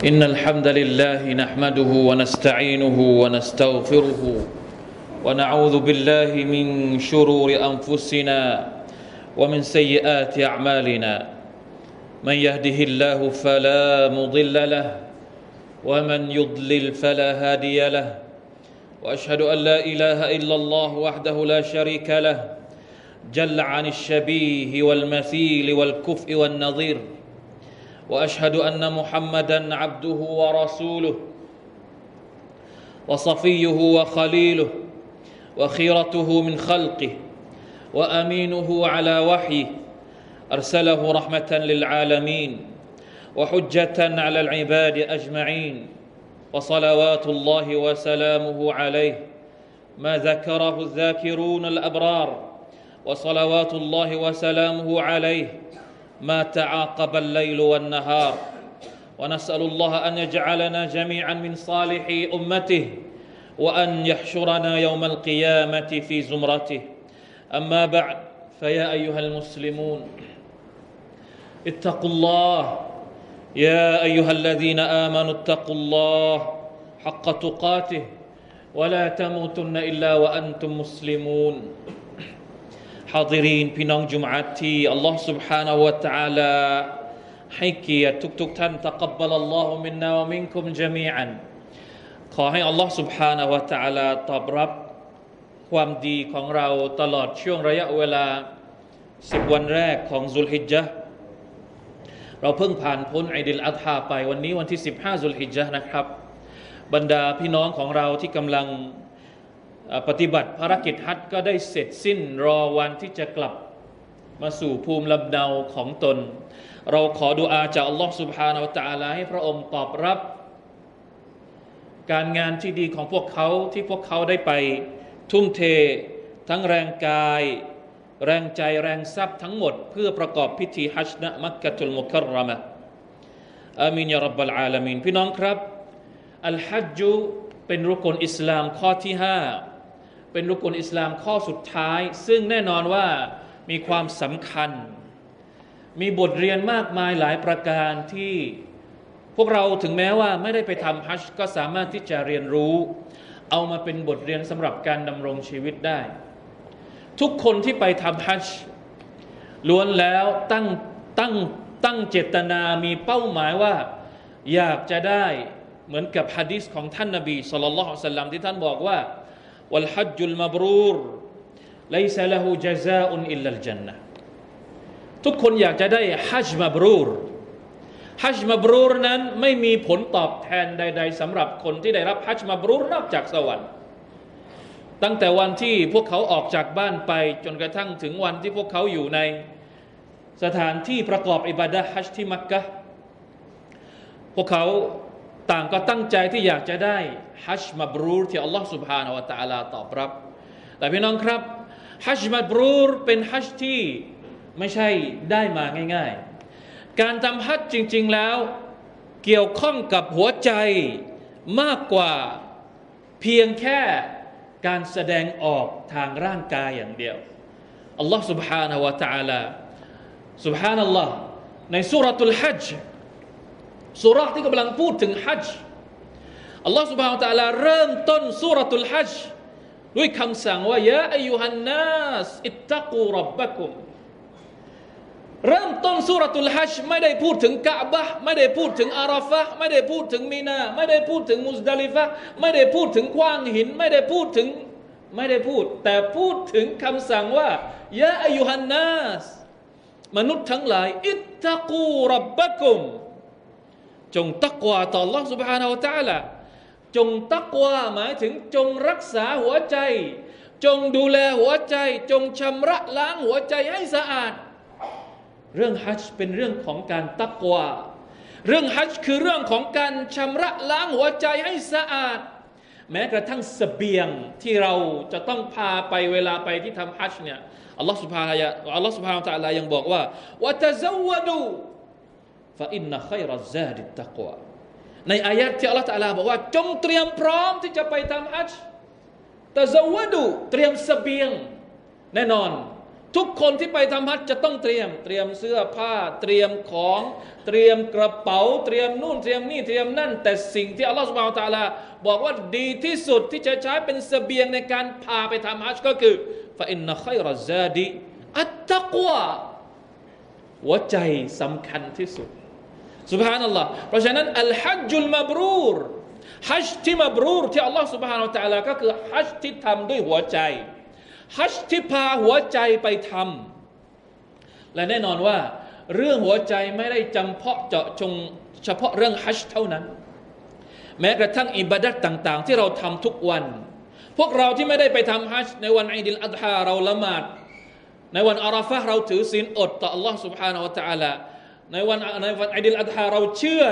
إن الحمد لله نحمده ونستعينه ونستغفره ونعوذ بالله من شرور أنفسنا ومن سيئات أعمالنا. من يهده الله فلا مضل له ومن يضلل فلا هادي له. وأشهد أن لا إله إلا الله وحده لا شريك له. جل عن الشبيه والمثيل والكفء والنظير. وأشهد أن محمدا عبده ورسوله وصفيه وخليله وخيرته من خلقه وأمينه على وحيه أرسله رحمة للعالمين وحجة على العباد أجمعين وصلوات الله وسلامه عليه ما ذكره الذاكرون الأبرار وصلوات الله وسلامه عليه ما تعاقب الليل والنهار. ونسأل الله أن يجعلنا جميعا من صالح أمته وأن يحشرنا يوم القيامة في زمرته. أما بعد فيا أيها المسلمون اتقوا الله. يا أيها الذين آمنوا اتقوا الله حق تقاته ولا تموتن إلا وأنتم مسلمون. حاضرين พี่น้องจุมอะที่อัลลอฮ์ سبحانه และ تعالى ให้เกียรติทุกๆท่าน تقبل الله منا ومنكم جميعا ขอให้อัลลอฮ์ سبحانه และ تعالى ตอบรับความดีของเราตลอดช่วงระยะเวลาสิบวันแรกของซุลฮิจญะเราเพิ่งผ่านพ้นไอดิลอัฐาไปวันนี้วันที่ 15 ซุลฮิจญะนะครับ บรรดาพี่น้องของเราที่กำลัง ปฏิบัติภารกิจฮัจก็ได้เสร็จสิ้นรอวันที่จะกลับมาสู่ภูมิลำเนาของตน เราขอดุอาจากอัลลอฮฺสุบฮานาอัลตะลาให้พระองค์ตอบรับ การงานที่ดีของพวกเขาที่พวกเขาได้ไปทุ่มเท ทั้งแรงกาย แรงใจแรงทรัพย์ทั้งหมด เพื่อประกอบพิธีฮัจญะมักกะตุลมุครมะอามินยารับบลอาลามินพี่น้องครับ อัลฮัจญุเป็นรุกนอิสลามข้อที่ห้า เป็นรุกลอิสลามข้อสุดท้าย ซึ่งแน่นอนว่ามีความสำคัญ มีบทเรียนมากมายหลายประการที่พวกเราถึงแม้ว่าไม่ได้ไปทำฮัจญ์ก็สามารถที่จะเรียนรู้ เอามาเป็นบทเรียนสำหรับการดำรงชีวิตได้ ทุกคนที่ไปทำฮัจญ์ล้วนแล้วตั้งตั้งตั้งเจตนามีเป้าหมายว่าอยากจะได้เหมือนกับฮะดิษของท่านนบีสุลต่านที่ท่านบอกว่า والحج المبرور ليس له جزاء إلا الجنة ทุกคนอยากจะได้ฮัจมบรูรฮัจมบรูรนั้นไม่มีผลตอบแทนใด ๆสำหรับคนที่ได้รับฮัจมบรูรนอกจากสวรรค์ ตั้งแต่วันที่พวกเขาออกจากบ้านไปจนกระทั่งถึงวันที่พวกเขาอยู่ในสถานที่ประกอบอิบาดะฮัจที่มักกะพวกเขา ต่างก็ตั้งใจที่อยากจะได้ฮัจญ์มาบรูรที่อัลลอฮ์ سبحانه และ تعالى ตอบรับ แต่พี่น้องครับฮัจญ์มาบรูรเป็นฮัจญ์ที่ไม่ใช่ได้มาง่าย ๆ การทำฮัจญ์จริง ๆ แล้ว เกี่ยวข้องกับหัวใจมากกว่าเพียงแค่การแสดงออกทางร่างกายอย่างเดียว อัลลอฮ์ سبحانه และ تعالى سبحان อัลลอฮ์ในสุรตุลฮัจญ์ สุราที่กำลังพูดถึงฮัจจ์อัลลอฮ์ سبحانه และ تعالى เริ่มต้นสุรทูลฮัจจ์ด้วยคำสั่งว่ายาอายุฮันนัสอิตตะกูรับบะกุมเริ่มต้นสุรทูลฮัจจ์ไม่ได้พูดถึงกะบะไม่ได้พูดถึงอาราฟะไม่ได้พูดถึงมีนา ไม่ได้พูดถึงมุสดาลิฟะไม่ได้พูดถึงกว้างหิน ไม่ได้พูดถึงไม่ได้พูด แต่พูดถึงคำสั่งว่ายาอายุฮันนัสมนุษย์ทั้งหลาย อิตตะกูรับบะกุม จงตักวาต่อ Allah سبحانه และ تعالى จงตักวาหมายถึงจงรักษาหัวใจ จงดูแลหัวใจ จงชำระล้างหัวใจให้สะอาด เรื่องฮัจญ์เป็นเรื่องของการตักวาเรื่องฮัจญ์คือเรื่องของการชำระล้างหัวใจให้สะอาด แม้กระทั่งสเสบียงที่เราจะต้องพาไปเวลาไปที่ทำฮัจญ์เนี่ยอัลลอฮฺสุบฮานะอัลลอฮฺสุบฮานะตะลายังบอกว่าวะตะซาวดู ฟะอินนะขัยรัซซาดิตตักวาในอายะที่อัลลอฮฺตะลาบอกว่า จงเตรียมพร้อมที่จะไปทำฮัจญ์ตะซาวดูเตรียมสเสบียง แน่นอน ทุกคนที่ไปทำฮัจจะต้องเตรียม เตรียมเสื้อผ้า เตรียมของ เตรียมกระเป๋า เตรียมนู่นเตรียมนี่เตรียมนั่น แต่สิ่งที่อัลลอฮฺสุบฮานตะลาบอกว่าดีที่สุดที่จะใช้เป็นเสบียงในการพาไปทำฮัจก็คือฟาอินนัขัยรซาดีอัตตะกวาหัวใจสำคัญที่สุด สุบฮานัลลอฮ์เพราะฉะนั้นอัลฮัจจุลมาบรูรฮัจที่มาบรูรที่อัลลอฮ์สุบฮานาอัลลอฮ์ก็คือฮัจที่ทำด้วยหัวใจฮัจที่พาหัวใจไปทำและแน่นอนว่า เรื่องหัวใจไม่ได้จำเพาะเจาะจงเฉพาะเรื่องฮัจเท่านั้น แม้กระทั่งอิบาดัตต่าง ๆ ที่เราทำทุกวัน พวกเราที่ไม่ได้ไปทำฮัจในวันอิดิลอัฎฮาเราละหมาดในวันอาราฟะเราถือศีลอดต่อ Allah سبحانه และ تعالى ในวันในวันอิดิลอัดฮาเราเชื่อ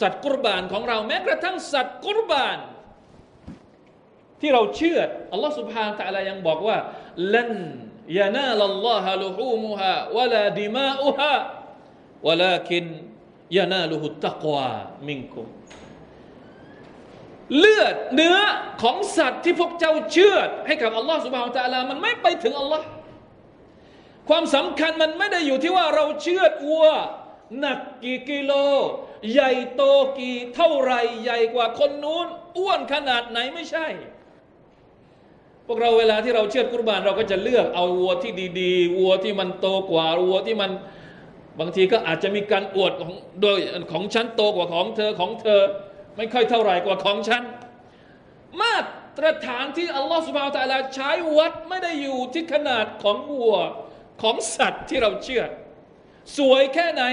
สัตว์กุรบานของเราแม้กระทั่งสัตว์กุรบาน ที่เราเชื่ออัลลอฮฺสุบฮานตะลายังบอกว่าลันยานาลัลลอฮะลูฮูมุฮะวะลาดิมาอุฮะวะลาคินยานาลุฮุตตะกวามิงคุมเลือดเนื้อของสัตว์ที่พวกเจ้าเชื่อให้กับอัลลอฮฺสุบฮานตะลามันไม่ไปถึงอัลลอฮ์ความสำคัญมันไม่ได้อยู่ที่ว่าเราเชื่อวัว หนักกี่กิโล ใหญ่โตกี่เท่าไรใหญ่กว่าคนนู้น อ้วนขนาดไหนไม่ใช่ พวกเราเวลาที่เราเชื่อกุรบานเราก็จะเลือกเอาวัวที่ดีๆ วัวที่มันโตกว่าวัวที่มันบางทีก็อาจจะมีการอวดของโดยของฉันโตกว่าของเธอของเธอ ไม่ค่อยเท่าไหร่กว่าของฉัน มาตรฐานที่อัลลอฮฺสุบฮาวตะลาใช้วัดไม่ได้อยู่ที่ขนาดของวัวของสัตว์ที่เราเชื่อ สวยแค่ไหน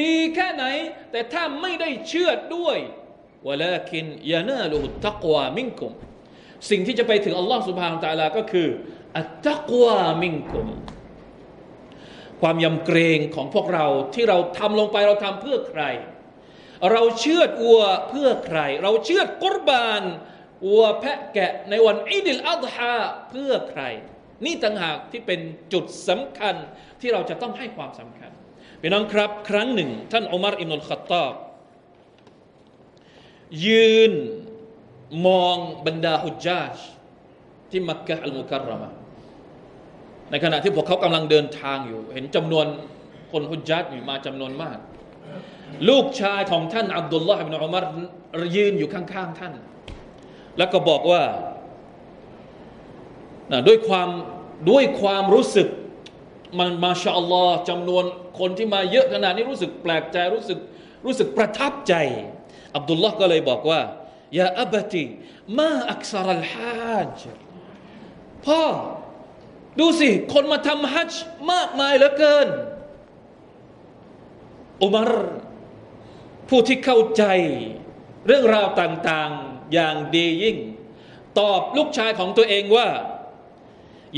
ดีแค่ไหน แต่ถ้าไม่ได้เชื่อด้วยวลาคินยานาลูตักวามิงกุมสิ่งที่จะไปถึงอัลลอฮ์สุบฮานตะลาก็คืออัตตักวามิงกุมความยำเกรงของพวกเราที่เราทำลงไปเราทำเพื่อใคร เราเชื่อดวัวเพื่อใคร เราเชื่อกุรบานวัวแพะแกะในวันอิดิลอัฎฮาเพื่อใคร นี่ต่างหากที่เป็นจุดสำคัญที่เราจะต้องให้ความสำคัญพี่น้องครับ ครั้งหนึ่ง ท่านอุมารอิมนุลขัตตอบยืนมองบรรดาฮุจจาจที่มักกะอัลมุการรมะในขณะที่พวกเขากำลังเดินทางอยู่ เห็นจำนวนคนฮุจจาจอยู่มาจำนวนมาก ลูกชายของท่านอับดุลลอฮ์อิบนุอุมารยืนอยู่ข้างๆท่าน แล้วก็บอกว่า นะด้วยความด้วยความรู้สึกมันมาชาอัลลอฮ์จำนวนคนที่มาเยอะขนาดนี้รู้สึกแปลกใจรู้สึกรู้สึกประทับใจ อับดุลลอฮ์ก็เลยบอกว่ายาอับติมาอักษรลฮัจพ่อดูสิ คนมาทำฮัจมากมายเหลือเกินอุมารผู้ที่เข้าใจเรื่องราวต่าง ๆ อย่างดียิ่ง ตอบลูกชายของตัวเองว่า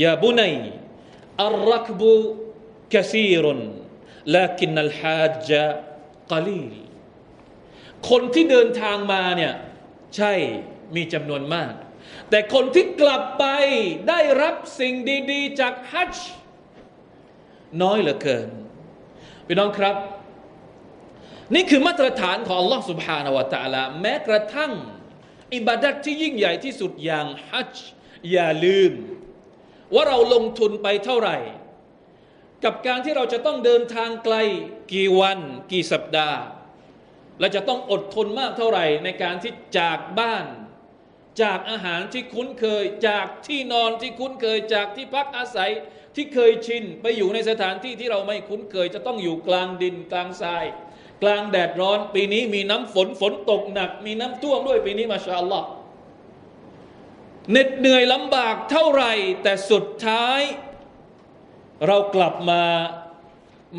ยาบุนัยอัลรักบุกซีรุนลากินนัลฮาจกลีลคนที่เดินทางมาเนี่ยใช่มีจำนวนมาก แต่คนที่กลับไปได้รับสิ่งดี ๆ จากฮัจจ์น้อยเหลือเกินพี่น้องครับ นี่คือมาตรฐานของ Allah سبحانه และ تعالى แม้กระทั่ง อิบาดัตที่ยิ่งใหญ่ที่สุดอย่างฮัจจ์อย่าลืม ว่าเราลงทุนไปเท่าไหร่ กับการที่เราจะต้องเดินทางไกลกี่วันกี่สัปดาห์ และจะต้องอดทนมากเท่าไหร่ ในการที่จากบ้าน จากอาหารที่คุ้นเคย จากที่นอนที่คุ้นเคย จากที่พักอาศัยที่เคยชินไปอยู่ในสถานที่ที่เราไม่คุ้นเคย จะต้องอยู่กลางดินกลางทราย กลางแดดร้อน ปีนี้มีน้ำฝนฝนตกหนัก มีน้ำท่วมด้วยปีนี้มาชาอัลลอฮ์ เหน็ดเหนื่อยลำบากเท่าไหร่ แต่สุดท้าย เรากลับมา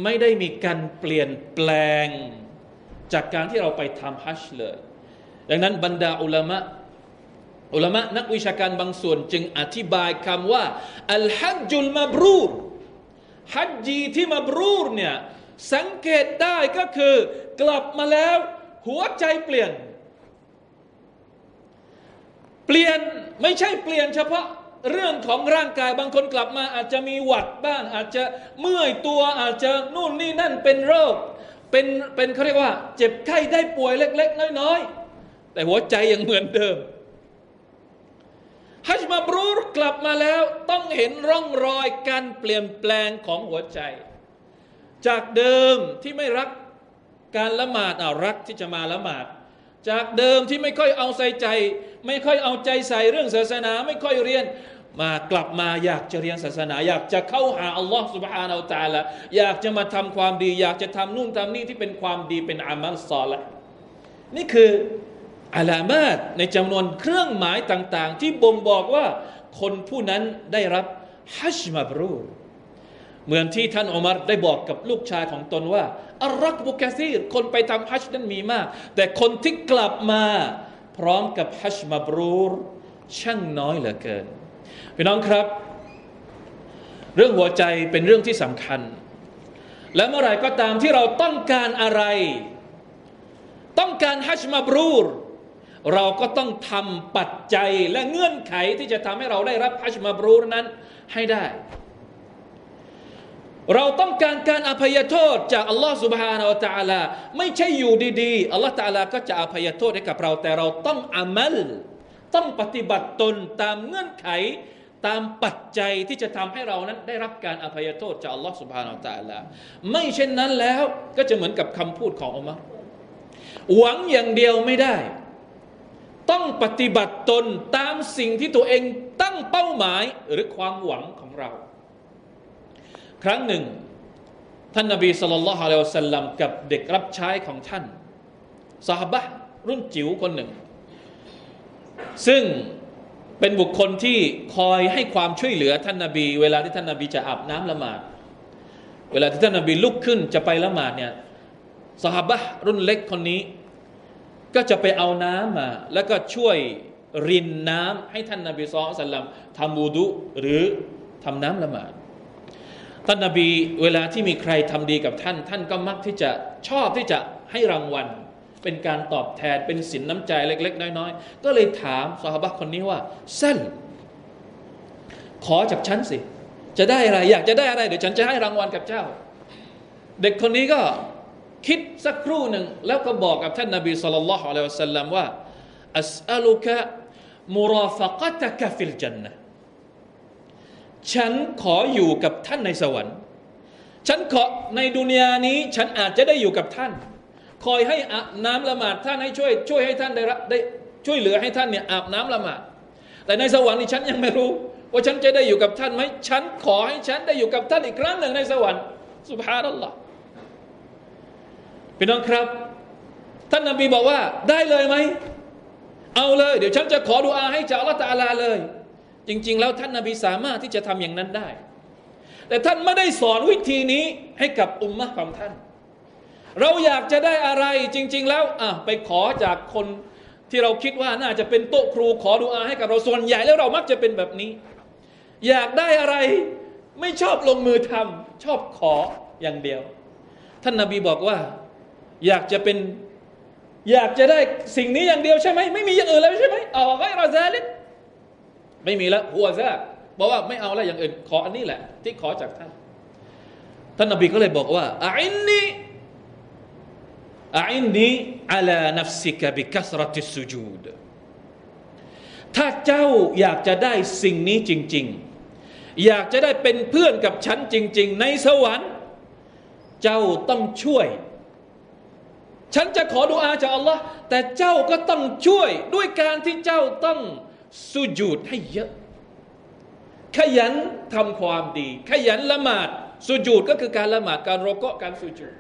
ไม่ได้มีการเปลี่ยนแปลง จากการที่เราไปทำฮัจญ์เลย ดังนั้นบรรดาอุลามะอุลามะนักวิชาการบางส่วนจึงอธิบายคำว่าอัลฮัจจุลมาบรูรฮัจจีที่มาบรูรเนี่ยสังเกตได้ก็คือกลับมาแล้ว หัวใจเปลี่ยน เปลี่ยนไม่ใช่เปลี่ยนเฉพาะเรื่องของร่างกายบางคนกลับมา อาจจะมีหวัดบ้าง อาจจะเมื่อยตัวอาจจะนู่นนี่นั่นเป็นโรค เป็นเป็นเขาเรียกว่า เจ็บไข้ได้ป่วยเล็ก ๆ น้อยๆแต่หัวใจยังเหมือนเดิมฮัจมาบรูรกลับมาแล้วต้องเห็นร่องรอยการเปลี่ยนแปลงของหัวใจ จากเดิมที่ไม่รักการละหมาดอารักที่จะมาละหมาด จากเดิมที่ไม่ค่อยเอาใส่ใจ ไม่ค่อยเอาใจใส่เรื่องศาสนา ไม่ค่อยเรียนมากลับมาอยากจะเรียนศาสนา อยากจะเข้าหาอัลลอฮ์ سبحانه และ تعالى อยากจะมาทำความดี อยากจะทำนู่นทำนี่ที่เป็นความดีเป็นอามัลซอละนี่คืออาลามาตในจำนวนเครื่องหมายต่าง ๆ ที่บ่งบอกว่าคนผู้นั้นได้รับฮัจมาบรู เหมือนที่ท่านอุมารได้บอกกับลูกชายของตนว่าอัลรักบุกซีรคนไปทำฮัจนั้นมีมาก แต่คนที่กลับมาพร้อมกับฮัจมาบรูรช่างน้อยเหลือเกินพี่น้องครับ เรื่องหัวใจเป็นเรื่องที่สำคัญ และเมื่อไรก็ตามที่เราต้องการอะไร ต้องการฮัจมาบรูรเราก็ต้องทำปัจจัยและเงื่อนไขที่จะทำให้เราได้รับฮัจมาบรูรนั้นให้ได้ เราต้องการการอภัยโทษจากอัลลอฮ์ سبحانه และ تعالى ไม่ใช่อยู่ดีๆอัลลอฮ์ تعالى ก็จะอภัยโทษให้กับเรา แต่เราต้องอามัลต้องปฏิบัติตนตามเงื่อนไขตามปัจจัยที่จะทำให้เรานั้นได้รับการอภัยโทษจากอัลลอฮ์สุบฮานาอัลตะลาไม่เช่นนั้นแล้วก็จะเหมือนกับคำพูดของอุมะหวังอย่างเดียวไม่ได้ ต้องปฏิบัติตนตามสิ่งที่ตัวเองตั้งเป้าหมายหรือความหวังของเรา ครั้งหนึ่ง ท่านนบีสุลต่านละฮ์อะลัยฮิสัลลัมกับเด็กรับใช้ของท่านสหบะรุ่นจิ๋วคนหนึ่ง ซึ่งเป็นบุคคลที่คอยให้ความช่วยเหลือท่านนาบี เวลาที่ท่านนาบีจะอาบน้ำละหมาด เวลาที่ท่านนาบีลุกขึ้นจะไปละหมาดเนี่ยสหบะรุ่นเล็กคนนี้ ก็จะไปเอาน้ำมา แล้วก็ช่วยรินน้ำให้ท่านนาบีซอสัลลัมทำบูดุหรือทำน้ำละหมาด ท่านนาบีเวลาที่มีใครทำดีกับท่าน ท่านก็มักที่จะชอบที่จะให้รางวัล เป็นการตอบแทนเป็นสินน้ำใจเล็ก ๆ น้อย ๆ ก็เลยถามสหบะคนนี้ว่าสั้นขอจากฉันสิ จะได้อะไร อยากจะได้อะไร เดี๋ยวฉันจะให้รางวัลกับเจ้า เด็กคนนี้ก็คิดสักครู่หนึ่ง แล้วก็บอกกับท่านนาบีสุลต่านละฮ์อะลัยฮิสัลลัมว่าอัสอัลุกะมุราฟกตะกะฟิลจันนะ ฉันขออยู่กับท่านในสวรรค์ ฉันขอในดุนยานี้ ฉันอาจจะได้อยู่กับท่าน คอยให้อาบน้ำละหมาดท่านให้ช่วย ช่วยให้ท่านได้รับได้ช่วยเหลือให้ท่านเนี่ยอาบน้ำละหมาดแต่ในสวรรค์นี่ฉันยังไม่รู้ ว่าฉันจะได้อยู่กับท่านไหมฉันขอให้ฉันได้อยู่กับท่านอีกครั้งหนึ่งในสวรรค์สุภานัลลอฮ์พี่น้องครับ ท่านนบีบอกว่าได้เลยไหมเอาเลย เดี๋ยวฉันจะขอดุอาให้จากอัลลอฮฺตาลาเลย จริง ๆ แล้วท่านนบีสามารถที่จะทำอย่างนั้นได้ แต่ท่านไม่ได้สอนวิธีนี้ให้กับอุมมะของท่าน เราอยากจะได้อะไรจริง ๆ แล้วอะไปขอจากคนที่เราคิดว่าน่าจะเป็นโต๊ะครูขอดูอาให้กับเราส่วนใหญ่แล้วเรามักจะเป็นแบบนี้ อยากได้อะไรไม่ชอบลงมือทำชอบขออย่างเดียว ท่านนาบีบอกว่า อยากจะเป็นอยากจะได้สิ่งนี้อย่างเดียวใช่ไหมไม่มีอย่างอื่นแล้วใช่ไหมเอไว้เราซาลิด ไม่มีแล้วหัวซะบอกว่าไม่เอาแล้วอย่างอื่น ขออันนี้แหละ ที่ขอจากท่าน ท่านนบีก็เลยบอกว่าอินนีอินนีอัลานัฟซิกะบิคัสรติสุจูดถ้าเจ้าอยากจะได้สิ่งนี้จริง ๆ อยากจะได้เป็นเพื่อนกับฉันจริง ๆ ในสวรรค์ เจ้าต้องช่วย ฉันจะขอดุอาจากอัลลอฮ์แต่เจ้าก็ต้องช่วยด้วยการที่เจ้าต้อง สุญูดให้เยอะ ขยันทำความดี ขยันละหมาดสุญูดก็คือการละหมาดการรอกะการสุญูด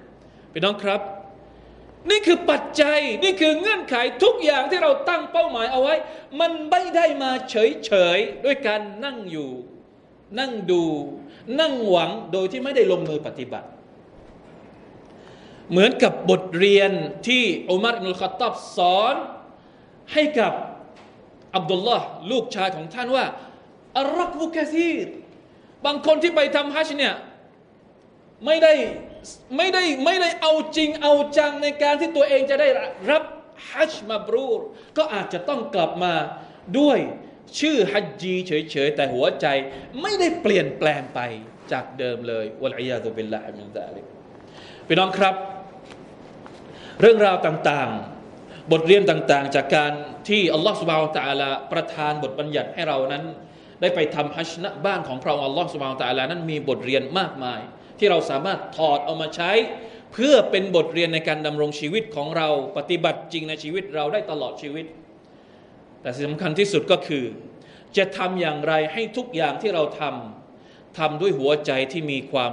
พี่น้องครับ นี่คือปัจจัยนี่คือเงื่อนไขทุกอย่างที่เราตั้งเป้าหมายเอาไว้ มันไม่ได้มาเฉยๆด้วยการนั่งอยู่ นั่งดู นั่งหวังโดยที่ไม่ได้ลงมือปฏิบัติ เหมือนกับบทเรียนที่อุมัรอินุลขตตับสอนให้กับ อับดุลลาห์ลูกชายของท่านว่าอัลรักบุกซีรบางคนที่ไปทำฮัจญ์เนี่ยไม่ได้ไม่ได้ไม่ได้เอาจริงเอาจังในการที่ตัวเองจะได้รับฮัจมาบรูรก็อาจจะต้องกลับมาด้วยชื่อฮัจจีเฉยๆ แต่หัวใจไม่ได้เปลี่ยนแปลงไปจากเดิมเลยวะลัยยาตุบิลลาฮิมินซาลิกพี่น้องครับ เรื่องราวต่างๆ บทเรียนต่างๆ จากการที่อัลลอฮฺสุบฮาวตะอาลาประทานบทบัญญัติให้เรานั้น ได้ไปทำฮัจญ์ณบ้านของพระองค์อัลลอฮ์สุบฮานตะลานั้นมีบทเรียนมากมาย ที่เราสามารถถอดเอามาใช้ เพื่อเป็นบทเรียนในการดำรงชีวิตของเราปฏิบัติจริงในชีวิตเราได้ตลอดชีวิต แต่สิ่งสำคัญที่สุดก็คือ จะทำอย่างไรให้ทุกอย่างที่เราทำทำด้วยหัวใจที่มีความ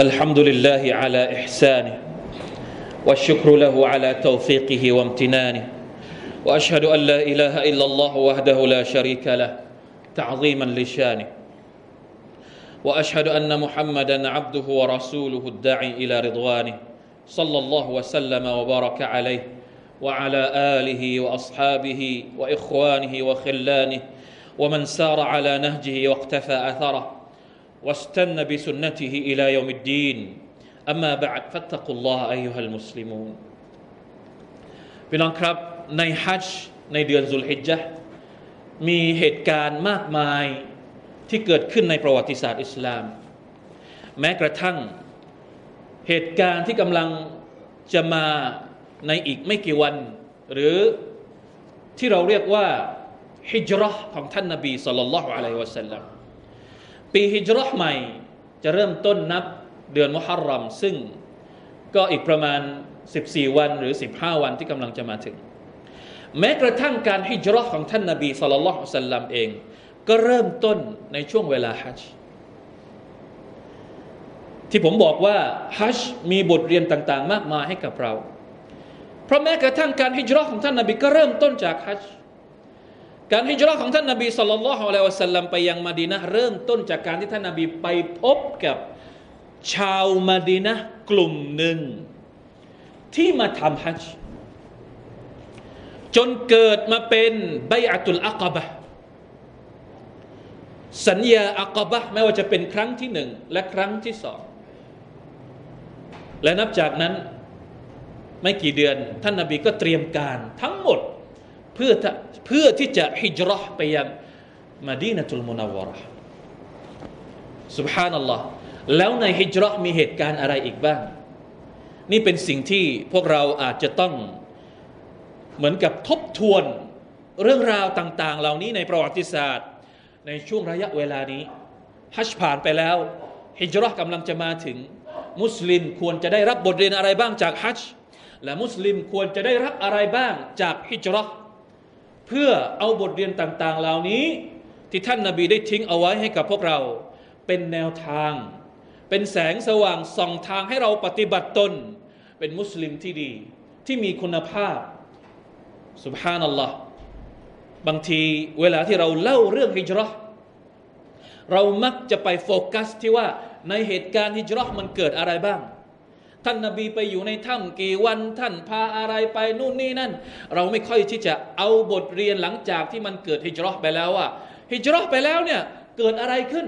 الحمد لله على إحسانه والشكر له على توفيقه وامتنانه وأشهد أن لا إله إلا الله وحده لا شريك له تعظيما لشانه وأشهد أن محمدا عبده ورسوله الداعي إلى رضوانه صلى الله وسلم وبارك عليه وعلى آله وأصحابه وإخوانه وخلانه ومن سار على نهجه واقتفى أثره واستنى بسنته إلى يوم الدين أما بعد فاتقوا الله أيها المسلمون พี่น้องครับในฮัจจ์ในเดือนซุลฮิจญะมีเหตุการณ์มากมายที่เกิดขึ้นในประวัติศาสตร์อิสลาม แม้กระทั่งเหตุการณ์ที่กำลังจะมาในอีกไม่กี่วัน หรือที่เราเรียกว่าฮิจรัชของท่านนบีสุลต่านละฮ์อะลัยฮิวะสัลลัม ปีฮิจรัชใหม่ จะเริ่มต้นนับเดือนมุฮัรรัม ซึ่งก็อีกประมาณ 14 วันหรือ 15 วันที่กำลังจะมาถึง แม้กระทั่งการฮิจรัชของท่านนบีสุลต่านละฮ์สัลลัมเอง ก็เริ่มต้นในช่วงเวลาฮัจที่ผมบอกว่าฮัจมีบทเรียนต่างๆ มากมายให้กับเรา เพราะแม้กระทั่งการฮิจรัชของท่านนบีก็เริ่มต้นจากฮัจ การฮิจรัชของท่านนบีสุลต่านละฮ์อะลัยวะสัลลัมไปยังมาดีนะเริ่มต้นจากการที่ท่านนบีไปพบกับชาวมาดีนะกลุ่มหนึ่ง ที่มาทำฮัจจนเกิดมาเป็นใบอัตุลอักบะสัญญาอักบะไม่ว่าจะเป็นครั้งที่หนึ่งและครั้งที่สองและนับจากนั้นไม่กี่เดือน ท่านนาบีก็เตรียมการทั้งหมด พื่อเพื่อที่จะฮิจรห์ไปยังมาดีนะตุลมุนาวรห์สุบฮานัลลอฮ์แล้วในฮิจรห์มีเหตุการณ์อะไรอีกบ้าง นี่เป็นสิ่งที่พวกเราอาจจะต้องเหมือนกับทบทวนเรื่องราวต่าง ๆ เหล่านี้ในประวัติศาสตร์ ในช่วงระยะเวลานี้ฮัจผ่านไปแล้วฮิจรห์กำลังจะมาถึง มุสลิมควรจะได้รับบทเรียนอะไรบ้างจากฮัจและมุสลิมควรจะได้รับอะไรบ้างจากฮิจรห์ เพื่อเอาบทเรียนต่าง ๆ เหล่านี้ ที่ท่านนาบีได้ทิ้งเอาไว้ให้กับพวกเรา เป็นแนวทาง เป็นแสงสว่างส่องทางให้เราปฏิบัติตน เป็นมุสลิมที่ดี ที่มีคุณภาพสุบฮานัลลอฮ์บางทีเวลาที่เราเล่าเรื่องฮิจรัชเรามักจะไปโฟกัสที่ว่าในเหตุการณ์ฮิจรัชมันเกิดอะไรบ้าง ท่านนาบีไปอยู่ในถ้ำกี่วันท่านพาอะไรไปนู่นนี่นั่น เราไม่ค่อยที่จะเอาบทเรียนหลังจากที่มันเกิดฮิจรัชไปแล้วว่าฮิจรัชไปแล้วเนี่ยเกิดอะไรขึ้น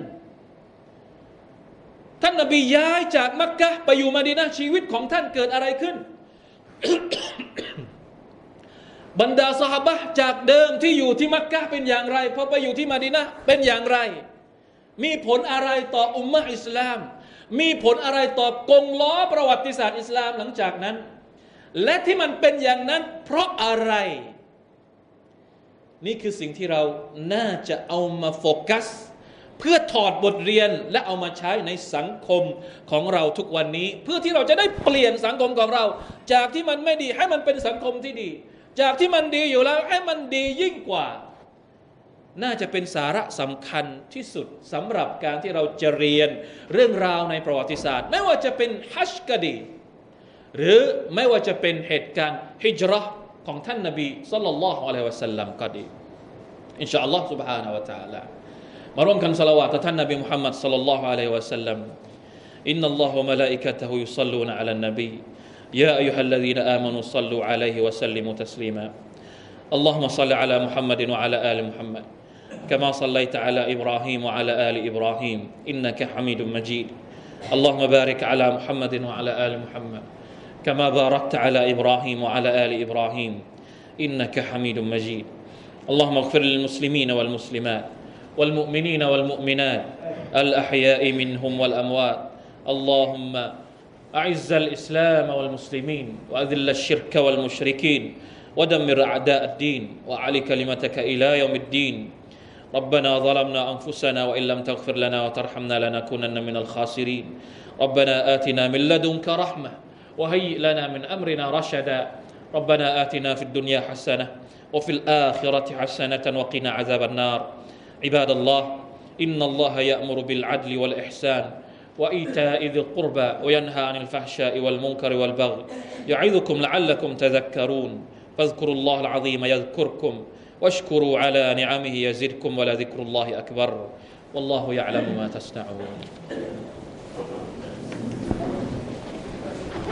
ท่านนาบีย้ายจากมักกะไปอยู่มาดีนาชีวิตของท่านเกิดอะไรขึ้น บรรดาสหบะจากเดิมที่อยู่ที่มักกะเป็นอย่างไรพอไปอยู่ที่มาดีนะเป็นอย่างไร มีผลอะไรต่ออุมมะอิสลาม มีผลอะไรต่อกงล้อประวัติศาสตร์อิสลามหลังจากนั้น และที่มันเป็นอย่างนั้นเพราะอะไร นี่คือสิ่งที่เราน่าจะเอามาโฟกัส เพื่อถอดบทเรียนและเอามาใช้ในสังคมของเราทุกวันนี้ เพื่อที่เราจะได้เปลี่ยนสังคมของเรา จากที่มันไม่ดีให้มันเป็นสังคมที่ดี จากที่มันดีอยู่แล้วให้มันดียิ่งกว่า น่าจะเป็นสาระสำคัญที่สุดสำหรับการที่เราจะเรียนเรื่องราวในประวัติศาสตร์ ไม่ว่าจะเป็นฮัจกดี หรือไม่ว่าจะเป็นเหตุการณ์ฮิจรัชของท่านนบีสัลลัลลอฮุอะลัยฮิวะสัลลัมก็ดีอินชาอัลลอฮ์ سبحانه และ تعالى มาร่วมกันสละวาตท่านนบีมุฮัมมัดสัลลัลลอฮุอะลัยฮิวะสัลลัม إن الله وملائكته يصلون على النبي يا أيها الذين آمنوا صلوا عليه وسلموا تسليما اللهم صل على محمد وعلى آل محمد كما صليت على إبراهيم وعلى آل إبراهيم إنك حميد مجيد. اللهم بارك على محمد وعلى آل محمد كما باركت على إبراهيم وعلى آل إبراهيم إنك حميد مجيد. اللهم اغفر للمسلمين والمسلمات والمؤمنين والمؤمنات الأحياء منهم والأموات. اللهم أعز الإسلام والمسلمين وأذل الشرك والمشركين ودمر أعداء الدين وأعلي كلمتك إلى يوم الدين. ربنا ظلمنا أنفسنا وإن لم تغفر لنا وترحمنا لنكونن من الخاسرين. ربنا آتنا من لدنك رحمة وهيئ لنا من أمرنا رشدا. ربنا آتنا في الدنيا حسنة وفي الآخرة حسنة وقنا عذاب النار. عباد الله إن الله يأمر بالعدل والإحسان وإيتاء ذي القربى وينهى عن الفحشاء والمنكر والبغي. يعظكم لعلكم تذكرون. فاذكروا الله العظيم يذكركم. واشكروا على نعمه يزدكم ولذكر الله أكبر. والله يعلم ما تصنعون.